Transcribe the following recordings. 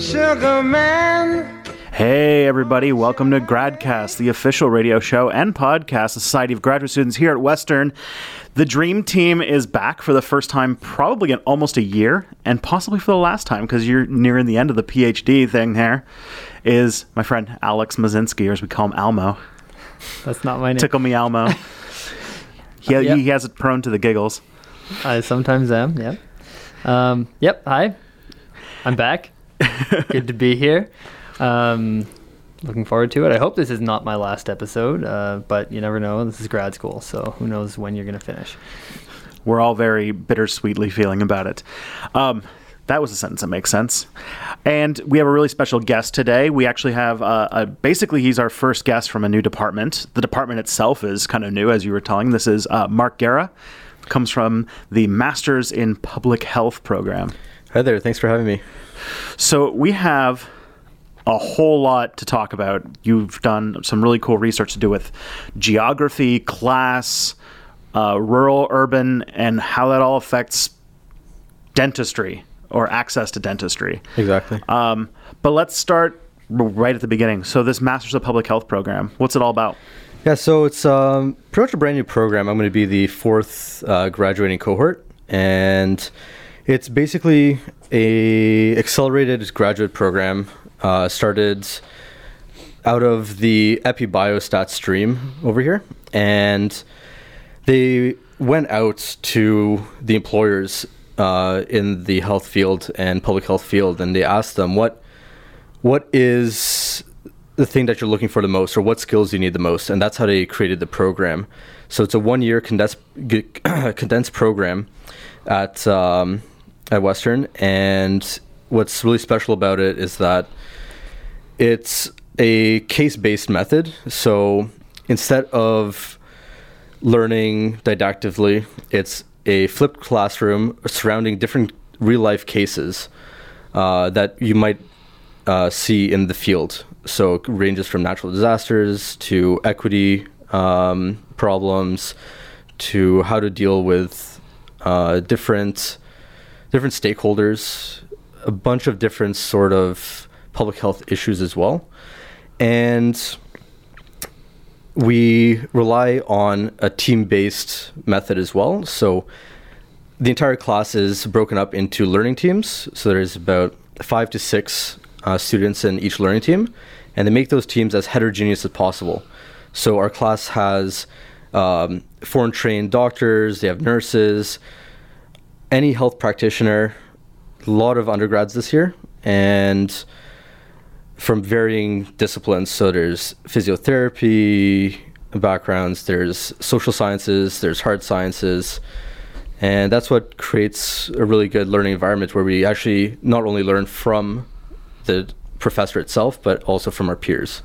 Sugar Man. Hey, everybody, welcome to GradCast, the official radio show and podcast, of the Society of Graduate Students here at Western. The Dream Team is back for the first time, probably in almost a year, and possibly for the last time because you're nearing the end of the PhD thing there. Is my friend Alex Mazinski, or as we call him, Almo. That's not my name. Tickle me, Almo. he, Yep. he has it prone to the giggles. I sometimes am. Yep. Um, yep. Hi. I'm back. Good to be here. Um, looking forward to it. I hope this is not my last episode, uh, but you never know. This is grad school, so who knows when you're going to finish. We're all very bittersweetly feeling about it. Um, that was a sentence that makes sense. And we have a really special guest today. We actually have, uh, a, basically, he's our first guest from a new department. The department itself is kind of new, as you were telling. This is uh, Mark Guerra, comes from the Masters in Public Health program. Hi there. Thanks for having me. So we have a whole lot to talk about. You've done some really cool research to do with geography, class, uh, rural, urban, and how that all affects dentistry or access to dentistry. Exactly. Um, but let's start right at the beginning. So this Masters of Public Health program, what's it all about? yeah, so it's um, pretty much a brand new program. I'm going to be the fourth uh, graduating cohort, and it's basically a accelerated graduate program uh, started out of the EpiBiostat stream over here, and they went out to the employers uh, in the health field and public health field, and they asked them what what is the thing that you're looking for the most, or what skills you need the most, and that's how they created the program. So it's a one-year condensed condensed program at um, at Western, and what's really special about it is that it's a case-based method. So instead of learning didactically, it's a flipped classroom surrounding different real-life cases uh, that you might uh, see in the field. So it ranges from natural disasters to equity um, problems to how to deal with uh, different different stakeholders, a bunch of different sort of public health issues as well, and we rely on a team-based method as well. So the entire class is broken up into learning teams. So there's about five to six uh, students in each learning team, and they make those teams as heterogeneous as possible. So our class has um, foreign trained doctors, they have nurses, any health practitioner, a lot of undergrads this year, and from varying disciplines. So there's physiotherapy backgrounds, there's social sciences, there's hard sciences. And that's what creates a really good learning environment where we actually not only learn from the professor itself, but also from our peers.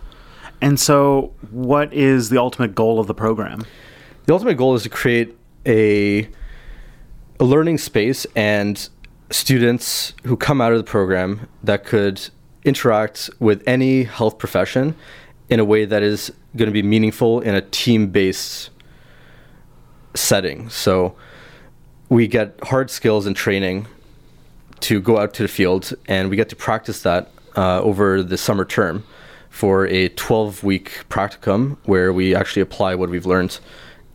And so, what is the ultimate goal of the program? The ultimate goal is to create a, a learning space and students who come out of the program that could interact with any health profession in a way that is going to be meaningful in a team based setting. So we get hard skills and training to go out to the field, and we get to practice that uh, over the summer term for a 12 week practicum where we actually apply what we've learned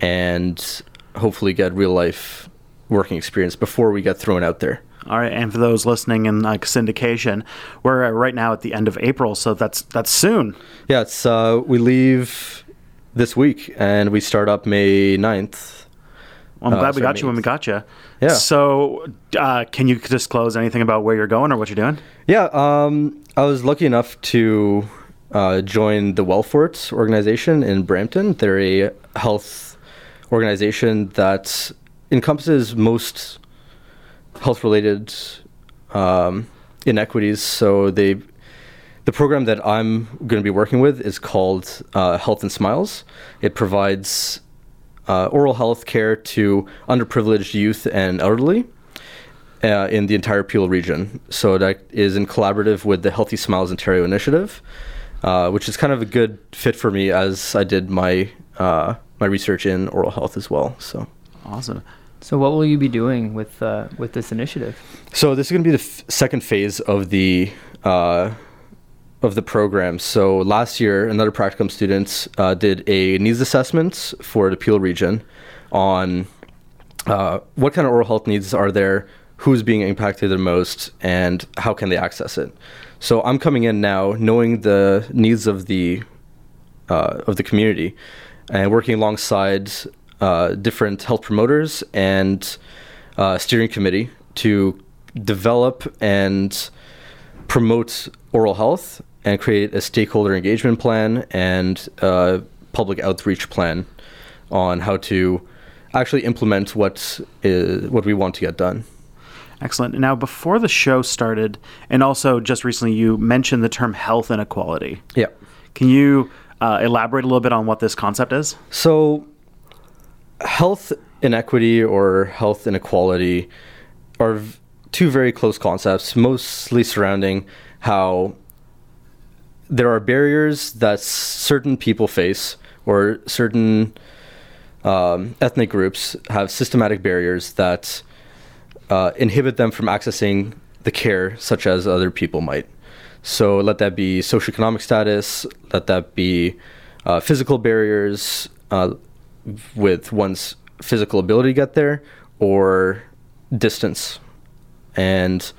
and hopefully get real life working experience before we get thrown out there. All right, and for those listening in like syndication, we're right now at the end of April, so that's that's soon. Yeah, it's uh, we leave this week and we start up May 9th. Well, I'm Uh, glad we got you when we got you. Yeah. So, uh, can you disclose anything about where you're going or what you're doing? Yeah, um, I was lucky enough to uh, join the Wellfort organization in Brampton. They're a health organization that encompasses most health-related um, inequities. So they, the program that I'm going to be working with is called uh, Health and Smiles. It provides uh, oral health care to underprivileged youth and elderly uh, in the entire Peel region. So that is in collaborative with the Healthy Smiles Ontario initiative, uh, which is kind of a good fit for me as I did my uh, my research in oral health as well. So. Awesome. So what will you be doing with uh, with this initiative? So this is going to be the f- second phase of the uh, of the program. So last year, another practicum students uh, did a needs assessment for the Peel region on uh, what kind of oral health needs are there, who's being impacted the most, and how can they access it. So I'm coming in now, knowing the needs of the uh, of the community, and working alongside uh, different health promoters and uh, steering committee to develop and promote oral health and create a stakeholder engagement plan and a public outreach plan on how to actually implement what is, what we want to get done. Excellent. Now, before the show started, and also just recently, you mentioned the term health inequality. Yeah. Can you uh, elaborate a little bit on what this concept is? So, health inequity or health inequality are two very close concepts, mostly surrounding how there are barriers that certain people face or certain um, ethnic groups have systematic barriers that uh, inhibit them from accessing the care such as other people might. So let that be socioeconomic status, let that be uh, physical barriers uh, with one's physical ability to get there, or distance, and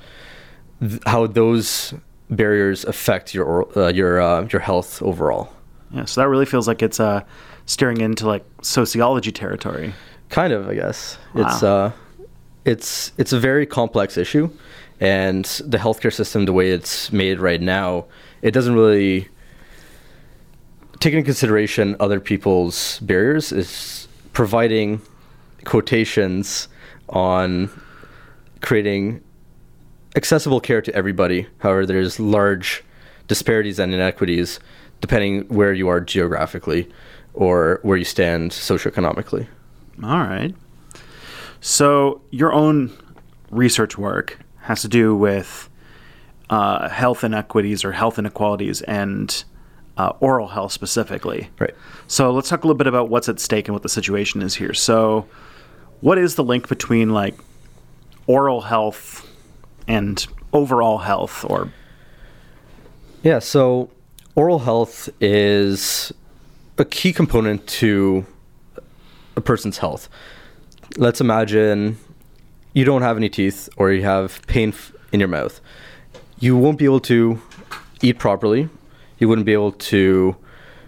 th- how those barriers affect your uh, your uh, your health overall. Yeah, so that really feels like it's uh, steering into like sociology territory. Kind of, I guess. Wow. It's uh, it's it's a very complex issue, and the healthcare system, the way it's made right now, it doesn't really take into consideration other people's barriers. Is providing quotations on creating accessible care to everybody. However, there's large disparities and inequities depending where you are geographically or where you stand socioeconomically. All right. So your own research work has to do with uh, health inequities or health inequalities and uh, oral health specifically. Right. So let's talk a little bit about what's at stake and what the situation is here. So, what is the link between like oral health and overall health, or Yeah, so oral health is a key component to a person's health. Let's imagine you don't have any teeth or you have pain in your mouth. You won't be able to eat properly. You wouldn't be able to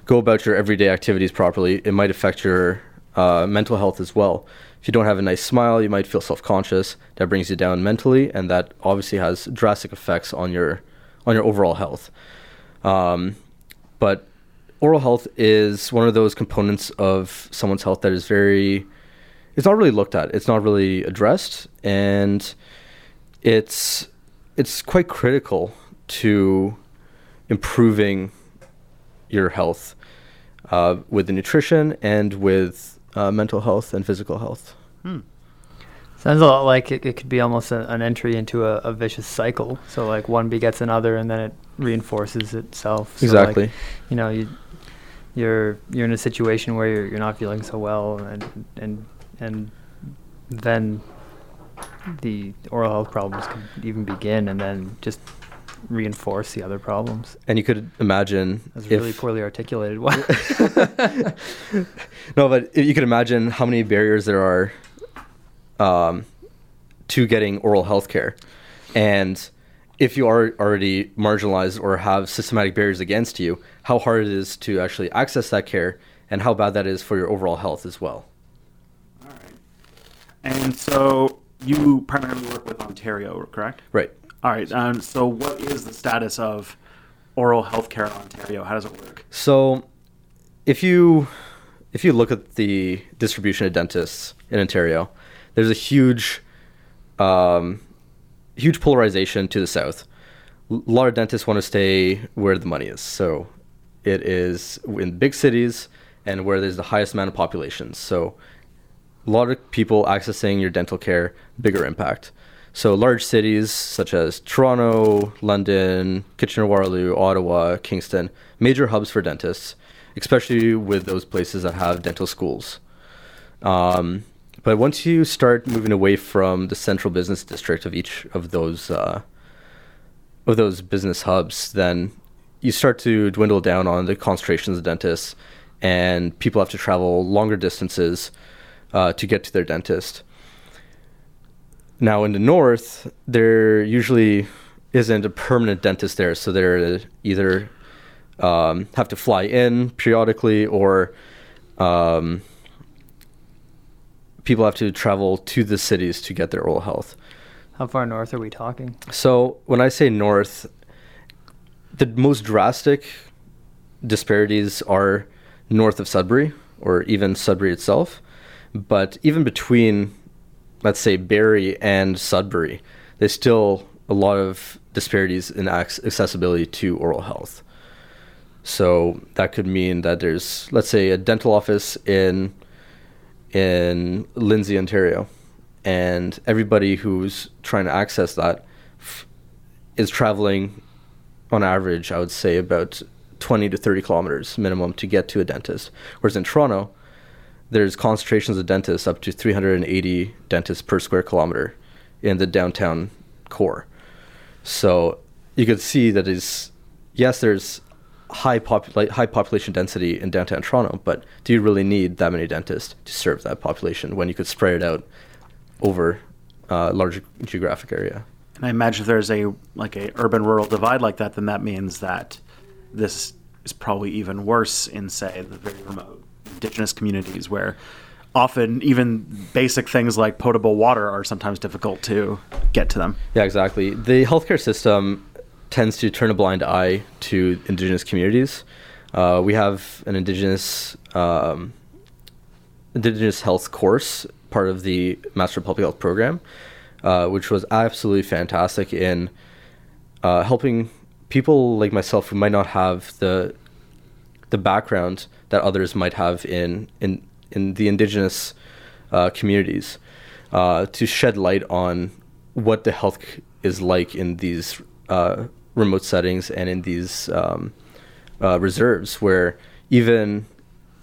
go about your everyday activities properly. It might affect your uh, mental health as well. If you don't have a nice smile, you might feel self-conscious. That brings you down mentally, and that obviously has drastic effects on your on your overall health. Um, but oral health is one of those components of someone's health that is very it's not really looked at it's not really addressed and it's it's quite critical to improving your health uh, with the nutrition and with uh, mental health and physical health Sounds a lot like it, it could be almost a, an entry into a, a vicious cycle. So like one begets another, and then it reinforces itself. So, like, exactly you know, you you're you're in a situation where you're, you're not feeling so well, and and and then the oral health problems can even begin, and then just reinforce the other problems. and you could imagine That's if really poorly articulated. One. no, but you could imagine how many barriers there are um, to getting oral health care. And if you are already marginalized or have systematic barriers against you, how hard it is to actually access that care and how bad that is for your overall health as well. all right. And so you primarily work with Ontario, correct? Right. All right. Um, so what is the status of oral health care in Ontario? How does it work? So if you if you look at the distribution of dentists in Ontario, there's a huge um, huge polarization to the south. A lot of dentists want to stay where the money is. So it is in big cities and where there's the highest amount of populations. So a lot of people accessing your dental care, bigger impact. So large cities such as Toronto, London, Kitchener-Waterloo, Ottawa, Kingston, major hubs for dentists. especially with those places that have dental schools. Um, but once you start moving away from the central business district of each of those uh, of those business hubs, then you start to dwindle down on the concentrations of dentists, and people have to travel longer distances uh, to get to their dentist. Now, in the north, there usually isn't a permanent dentist there, so they're either um, have to fly in periodically or um, people have to travel to the cities to get their oral health. How far north are we talking? So when I say north, the most drastic disparities are north of Sudbury or even Sudbury itself. But even between, let's say, Barrie and Sudbury, there's still a lot of disparities in accessibility to oral health. So that could mean that there's, let's say, a dental office in in Lindsay, Ontario, and everybody who's trying to access that f- is traveling on average, I would say about 20 to 30 kilometers minimum to get to a dentist. Whereas in Toronto, there's concentrations of dentists up to 380 dentists per square kilometer in the downtown core. So you could see that is yes, there's high popula- high population density in downtown Toronto, but do you really need that many dentists to serve that population when you could spread it out over a larger geographic area? And I imagine if there's a like a urban rural divide like that, then that means that this is probably even worse in say the very remote indigenous communities where often even basic things like potable water are sometimes difficult to get to them. Yeah, exactly. The healthcare system tends to turn a blind eye to indigenous communities. Uh, we have an indigenous um, indigenous health course, part of the Master of Public Health program, uh, which was absolutely fantastic in uh, helping people like myself who might not have the the background that others might have in in in the indigenous uh, communities uh, to shed light on what the health is like in these uh, remote settings and in these um, uh, reserves where even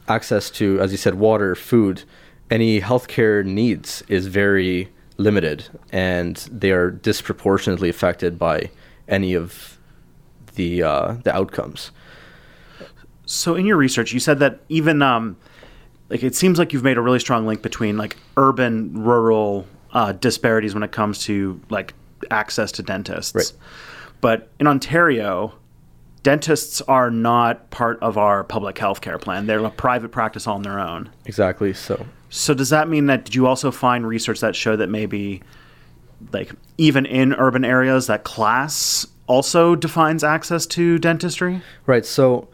access to, as you said, water, food, any healthcare needs is very limited, and they are disproportionately affected by any of the uh, the outcomes. So in your research, you said that even um, like it seems like you've made a really strong link between like urban rural uh, disparities when it comes to like access to dentists. Right. But in Ontario, dentists are not part of our public health care plan. They're a private practice on their own. Exactly. So So does that mean that did you also find research that showed that maybe like even in urban areas that class also defines access to dentistry? Right. So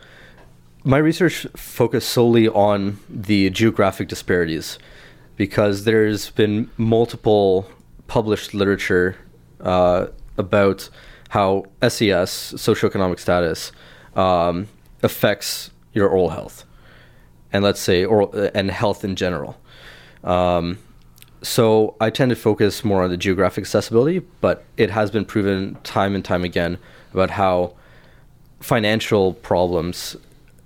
my research focused solely on the geographic disparities because there's been multiple published literature uh, about how SES, socioeconomic status, um, affects your oral health, and let's say oral and health in general. Um, so I tend to focus more on the geographic accessibility, but it has been proven time and time again about how financial problems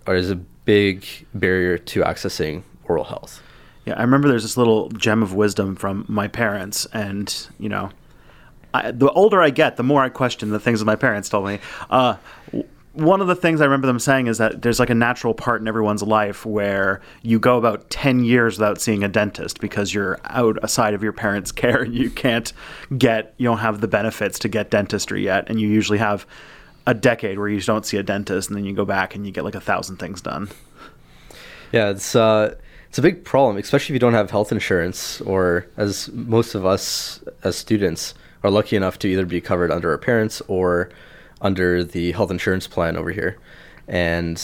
is a big barrier to accessing oral health. Yeah, I remember there's this little gem of wisdom from my parents, and you know, I, the older I get, the more I question the things that my parents told me. Uh, one of the things I remember them saying is that there's like a natural part in everyone's life where you go about 10 years without seeing a dentist because you're outside of your parents' care and you can't get, you don't have the benefits to get dentistry yet. And you usually have a decade where you don't see a dentist and then you go back and you get like a thousand things done. Yeah, it's uh, it's a big problem, especially if you don't have health insurance, or as most of us as students are lucky enough to either be covered under our parents or under the health insurance plan over here. And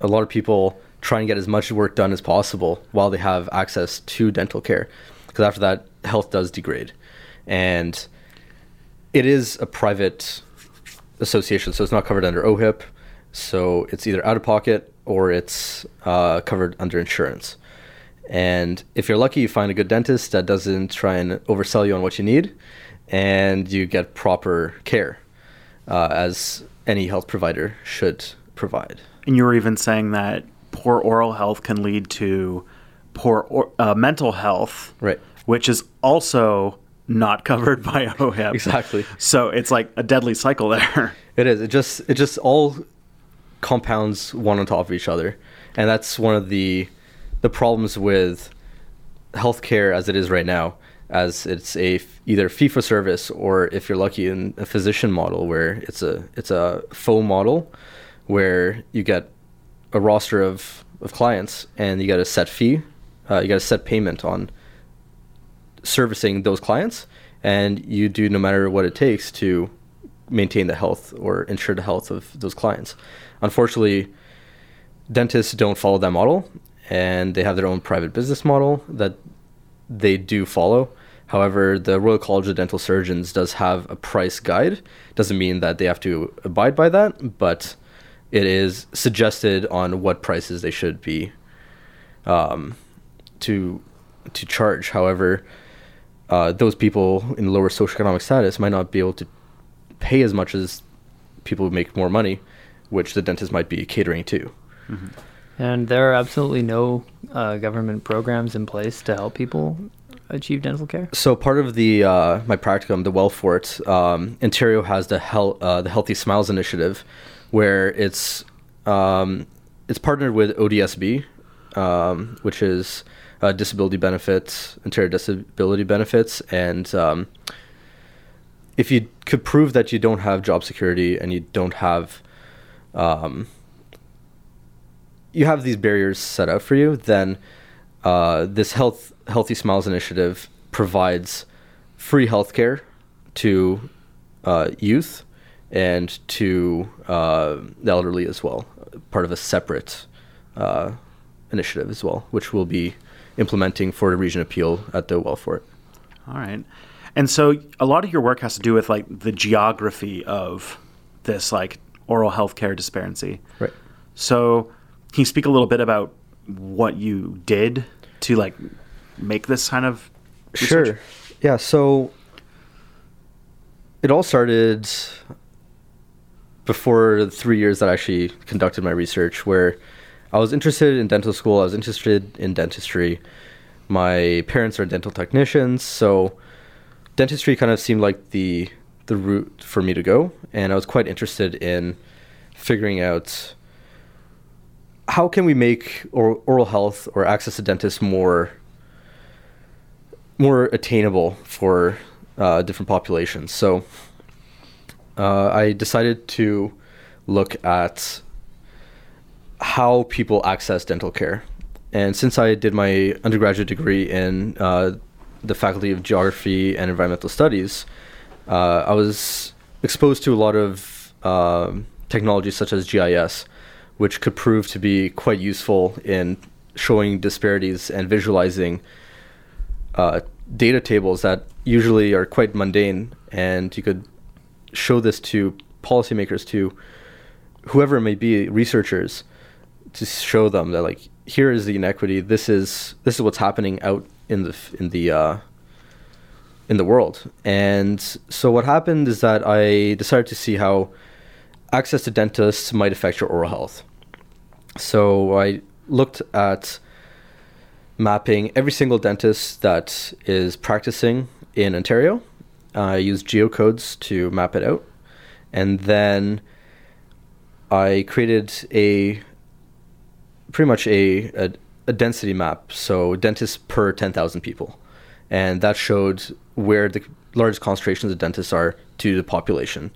a lot of people try and get as much work done as possible while they have access to dental care, because after that, health does degrade, and it is a private association, so it's not covered under OHIP. So it's either out of pocket or it's uh, covered under insurance. And if you're lucky, you find a good dentist that doesn't try and oversell you on what you need, and you get proper care, uh, as any health provider should provide. And you were even saying that poor oral health can lead to poor or, uh, mental health, Right. Which is also not covered by OHIP. Exactly. So it's like a deadly cycle there. It is. It just it just all compounds one on top of each other, and that's one of the the problems with healthcare as it is right now, as it's a either fee for service or if you're lucky in a physician model where it's a it's a faux model where you get a roster of of clients and you get a set fee, uh, you get a set payment on servicing those clients and you do no matter what it takes to maintain the health or ensure the health of those clients. Unfortunately, dentists don't follow that model and they have their own private business model that they do follow. However, the Royal College of Dental Surgeons does have a price guide. Doesn't mean that they have to abide by that, but it is suggested on what prices they should be um, to to charge. However, uh, those people in lower socioeconomic status might not be able to pay as much as people who make more money, which the dentist might be catering to. And there are absolutely no uh, government programs in place to help people achieve dental care. So part of the uh, my practicum, the Wellfort, um, Ontario has the hel- uh, the Healthy Smiles initiative, where it's um, it's partnered with ODSP, um, which is uh, disability benefits, Ontario disability benefits, and um, if you could prove that you don't have job security and you don't have um, you have these barriers set up for you, then uh, this health healthy smiles initiative provides free healthcare to uh, youth and to uh, the elderly as well, part of a separate uh, initiative as well, which we'll be implementing for the region of Peel at the Wellfort. All right. And so a lot of your work has to do with like the geography of this like oral healthcare disparity. Right. So can you speak a little bit about what you did to like make this kind of research? Sure. Yeah. So it all started before the three years that I actually conducted my research, where I was interested in dental school. I was interested in dentistry. My parents are dental technicians, so dentistry kind of seemed like the the route for me to go, and I was quite interested in figuring out how can we make or, oral health or access to dentists more more attainable for uh, different populations. So uh, I decided to look at how people access dental care. And since I did my undergraduate degree in uh, the Faculty of Geography and Environmental Studies, uh, I was exposed to a lot of um technologies such as GIS, which could prove to be quite useful in showing disparities and visualizing uh, data tables that usually are quite mundane, and you could show this to policymakers, to whoever it may be, researchers, to show them that like here is the inequity. This is this is what's happening out in the in the uh, in the world. And so what happened is that I decided to see how access to dentists might affect your oral health. So I looked at mapping every single dentist that is practicing in Ontario. I used geocodes to map it out. And then I created a pretty much a, a, a density map, so dentists per 10,000 people. And that showed where the largest concentrations of dentists are to the population.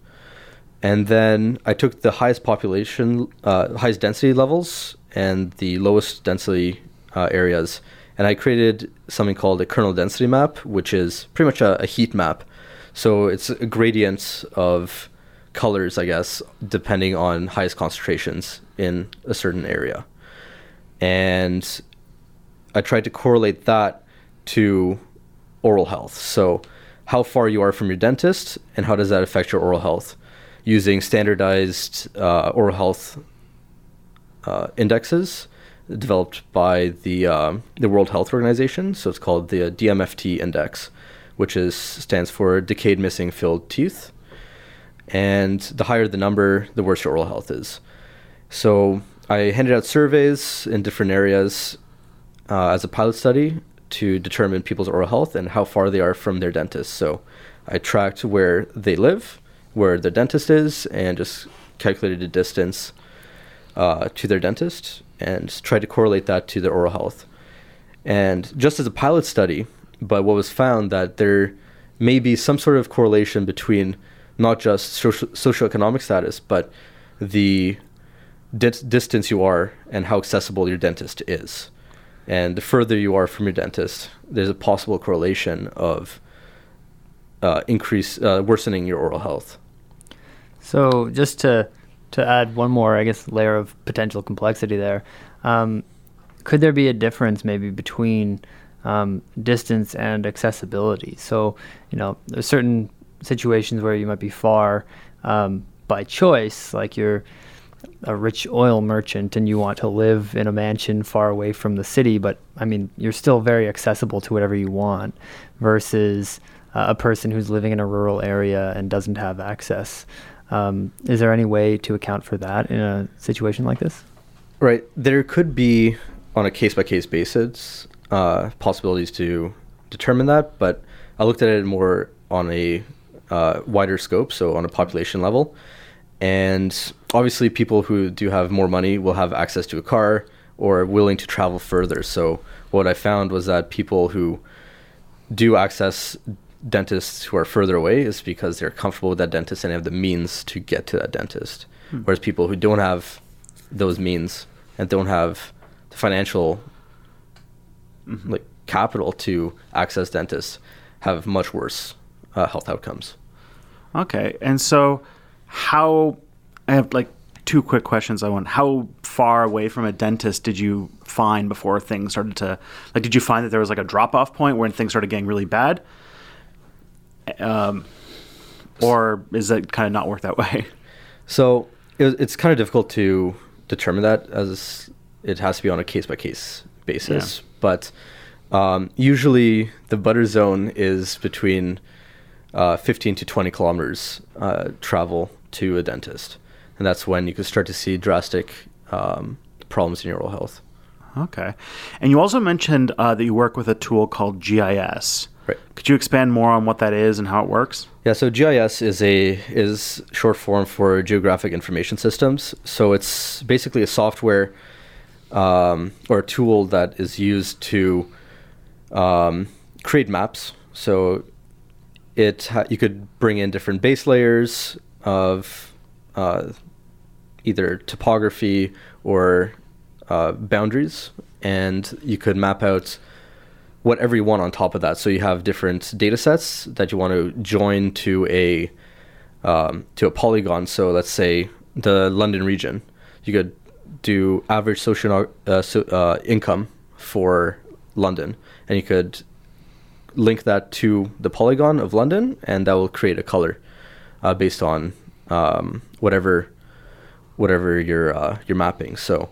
And then I took the highest population, uh, highest density levels and the lowest density uh, areas, and I created something called a kernel density map, which is pretty much a, a heat map. So it's a gradient of colors, I guess, depending on highest concentrations in a certain area. And I tried to correlate that to oral health. So, how far you are from your dentist, and how does that affect your oral health? Using standardized uh, oral health uh, indexes developed by the um, the World Health Organization. So it's called the DMFT index, which is stands for decayed, missing, filled teeth. And the higher the number, the worse your oral health is. So I handed out surveys in different areas uh, as a pilot study to determine people's oral health and how far they are from their dentist. So I tracked where they live, where their dentist is, and just calculated the distance uh, to their dentist and tried to correlate that to their oral health. And just as a pilot study, but what was found that there may be some sort of correlation between not just social, socioeconomic status, but the di- distance you are and how accessible your dentist is. And the further you are from your dentist, there's a possible correlation of uh, increase uh, worsening your oral health. So just to to add one more, I guess, layer of potential complexity there, um, could there be a difference maybe between um, distance and accessibility? So you know, there's certain situations where you might be far um, by choice, like you're a rich oil merchant and you want to live in a mansion far away from the city, but I mean, you're still very accessible to whatever you want versus uh, a person who's living in a rural area and doesn't have access. Um, is there any way to account for that in a situation like this? Right. There could be, on a case by case basis, uh, possibilities to determine that, but I looked at it more on a uh, wider scope, so on a population level. And obviously, people who do have more money will have access to a car or willing to travel further. So, what I found was that people who do access dentists who are further away is because they're comfortable with that dentist and have the means to get to that dentist. Hmm. Whereas people who don't have those means and don't have the financial mm-hmm. like capital to access dentists have much worse uh, health outcomes. Okay, and so how I have like two quick questions. I want how far away from a dentist did you find before things started to like? Did you find that there was like a drop off point when things started getting really bad? Um, or is it kind of not work that way? So it, it's kind of difficult to determine that as it has to be on a case by case basis. Yeah. But um, usually the butter zone is between uh, 15 to 20 kilometers uh, travel to a dentist, and that's when you can start to see drastic um, problems in your oral health. Okay, and you also mentioned uh, that you work with a tool called GIS. Right. Could you expand more on what that is and how it works? Yeah, so GIS is a is short form for Geographic Information Systems. So it's basically a software um, or a tool that is used to um, create maps. So it ha- you could bring in different base layers of uh, either topography or uh, boundaries, and you could map out whatever you want on top of that. So you have different data sets that you want to join to a um, to a polygon. So let's say the London region, you could do average social uh, so, uh, income for London, and you could link that to the polygon of London, and that will create a color uh, based on um, whatever whatever you're uh, you're mapping. So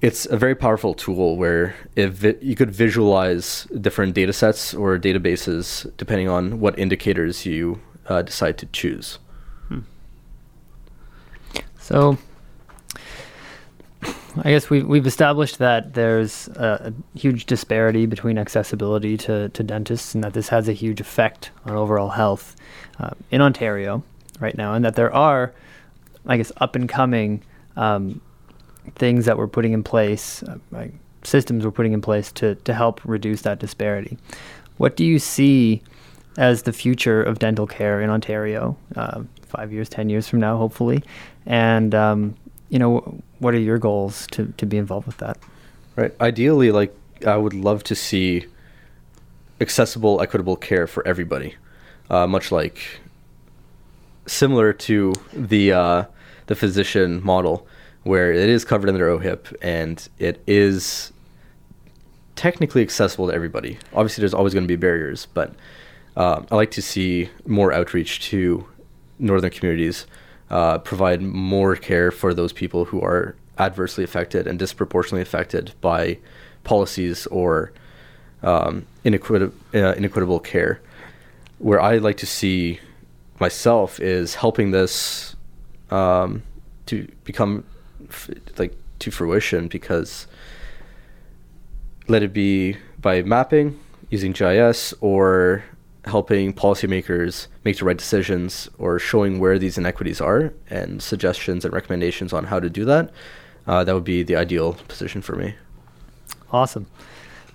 it's a very powerful tool where if it, you could visualize different data sets or databases depending on what indicators you uh, decide to choose. Hmm. So I guess we've, we've established that there's a, a, huge disparity between accessibility to, to dentists and that this has a huge effect on overall health uh, in Ontario right now, and that there are, I guess, up and coming um, things that we're putting in place, uh, like systems we're putting in place to, to help reduce that disparity. What do you see as the future of dental care in Ontario, uh, five years, 10 years from now, hopefully? And um, you know, what are your goals to, to be involved with that? Right. Ideally, like I would love to see accessible, equitable care for everybody, uh, much like similar to the uh, the physician model, where it is covered under OHIP and it is technically accessible to everybody. Obviously, there's always going to be barriers, but uh, I like to see more outreach to northern communities uh, provide more care for those people who are adversely affected and disproportionately affected by policies or um, inequitable, uh, inequitable care. Where I like to see myself is helping this um, to become f- like to fruition because let it be by mapping using GIS or helping policymakers make the right decisions or showing where these inequities are and suggestions and recommendations on how to do that, uh, that would be the ideal position for me. Awesome.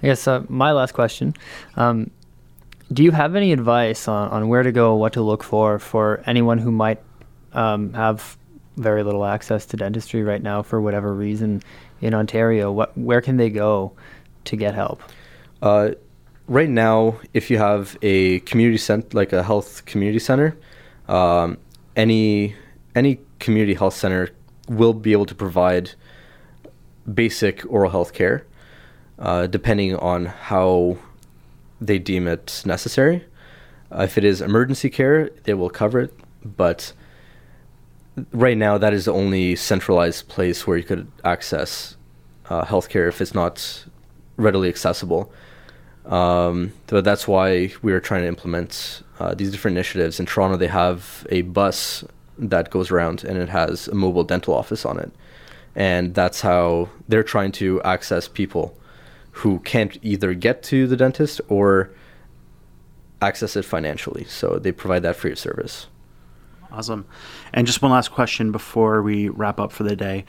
I guess uh, my last question. Um, do you have any advice on, on where to go, what to look for, for anyone who might um, have very little access to dentistry right now for whatever reason in Ontario? What, where can they go to get help? Uh, right now, if you have a community center, like a health community center, um, any any community health center will be able to provide basic oral health care, uh, depending on how they deem it necessary. Uh, if it is emergency care, they will cover it, but right now that is the only centralized place where you could access uh, healthcare if it's not readily accessible. Um, so that's why we are trying to implement uh, these different initiatives. In Toronto, they have a bus that goes around and it has a mobile dental office on it. And that's how they're trying to access people who can't either get to the dentist or access it financially. So they provide that free service. Awesome. And just one last question before we wrap up for the day.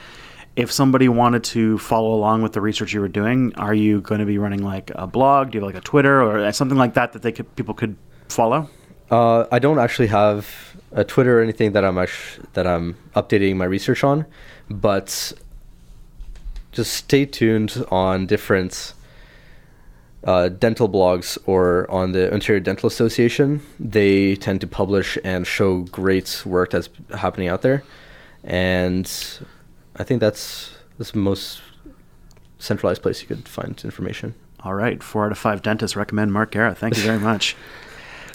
If somebody wanted to follow along with the research you were doing, are you going to be running like a blog? Do you have like a Twitter or something like that that they could people could follow? Uh, I don't actually have a Twitter or anything that I'm actually, that I'm updating my research on, but just stay tuned on different uh, dental blogs or on the Ontario Dental Association. They tend to publish and show great work that's happening out there, and I think that's that's the most centralized place you could find information. All right, four out of five dentists recommend Mark Guerra. Thank you very much.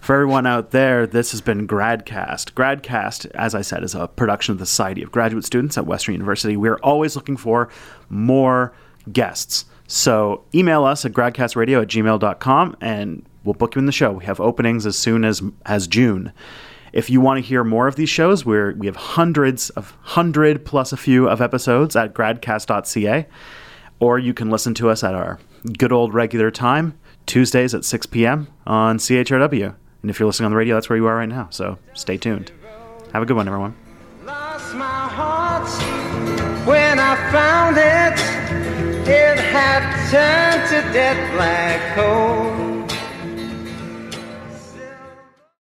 For everyone out there, this has been GradCast. GradCast, as I said, is a production of the Society of Graduate Students at Western University. We're always looking for more guests. So email us at gradcastradio at gmail.com and we'll book you in the show. We have openings as soon as as June. If you want to hear more of these shows, we're, we have hundreds of hundred plus a few of episodes at gradcast.ca, or you can listen to us at our good old regular time, Tuesdays at 6 p.m. on CHRW. And if you're listening on the radio, that's where you are right now. So stay tuned. Have a good one, everyone. Lost my heart when I found it. It had turned to dead black coal.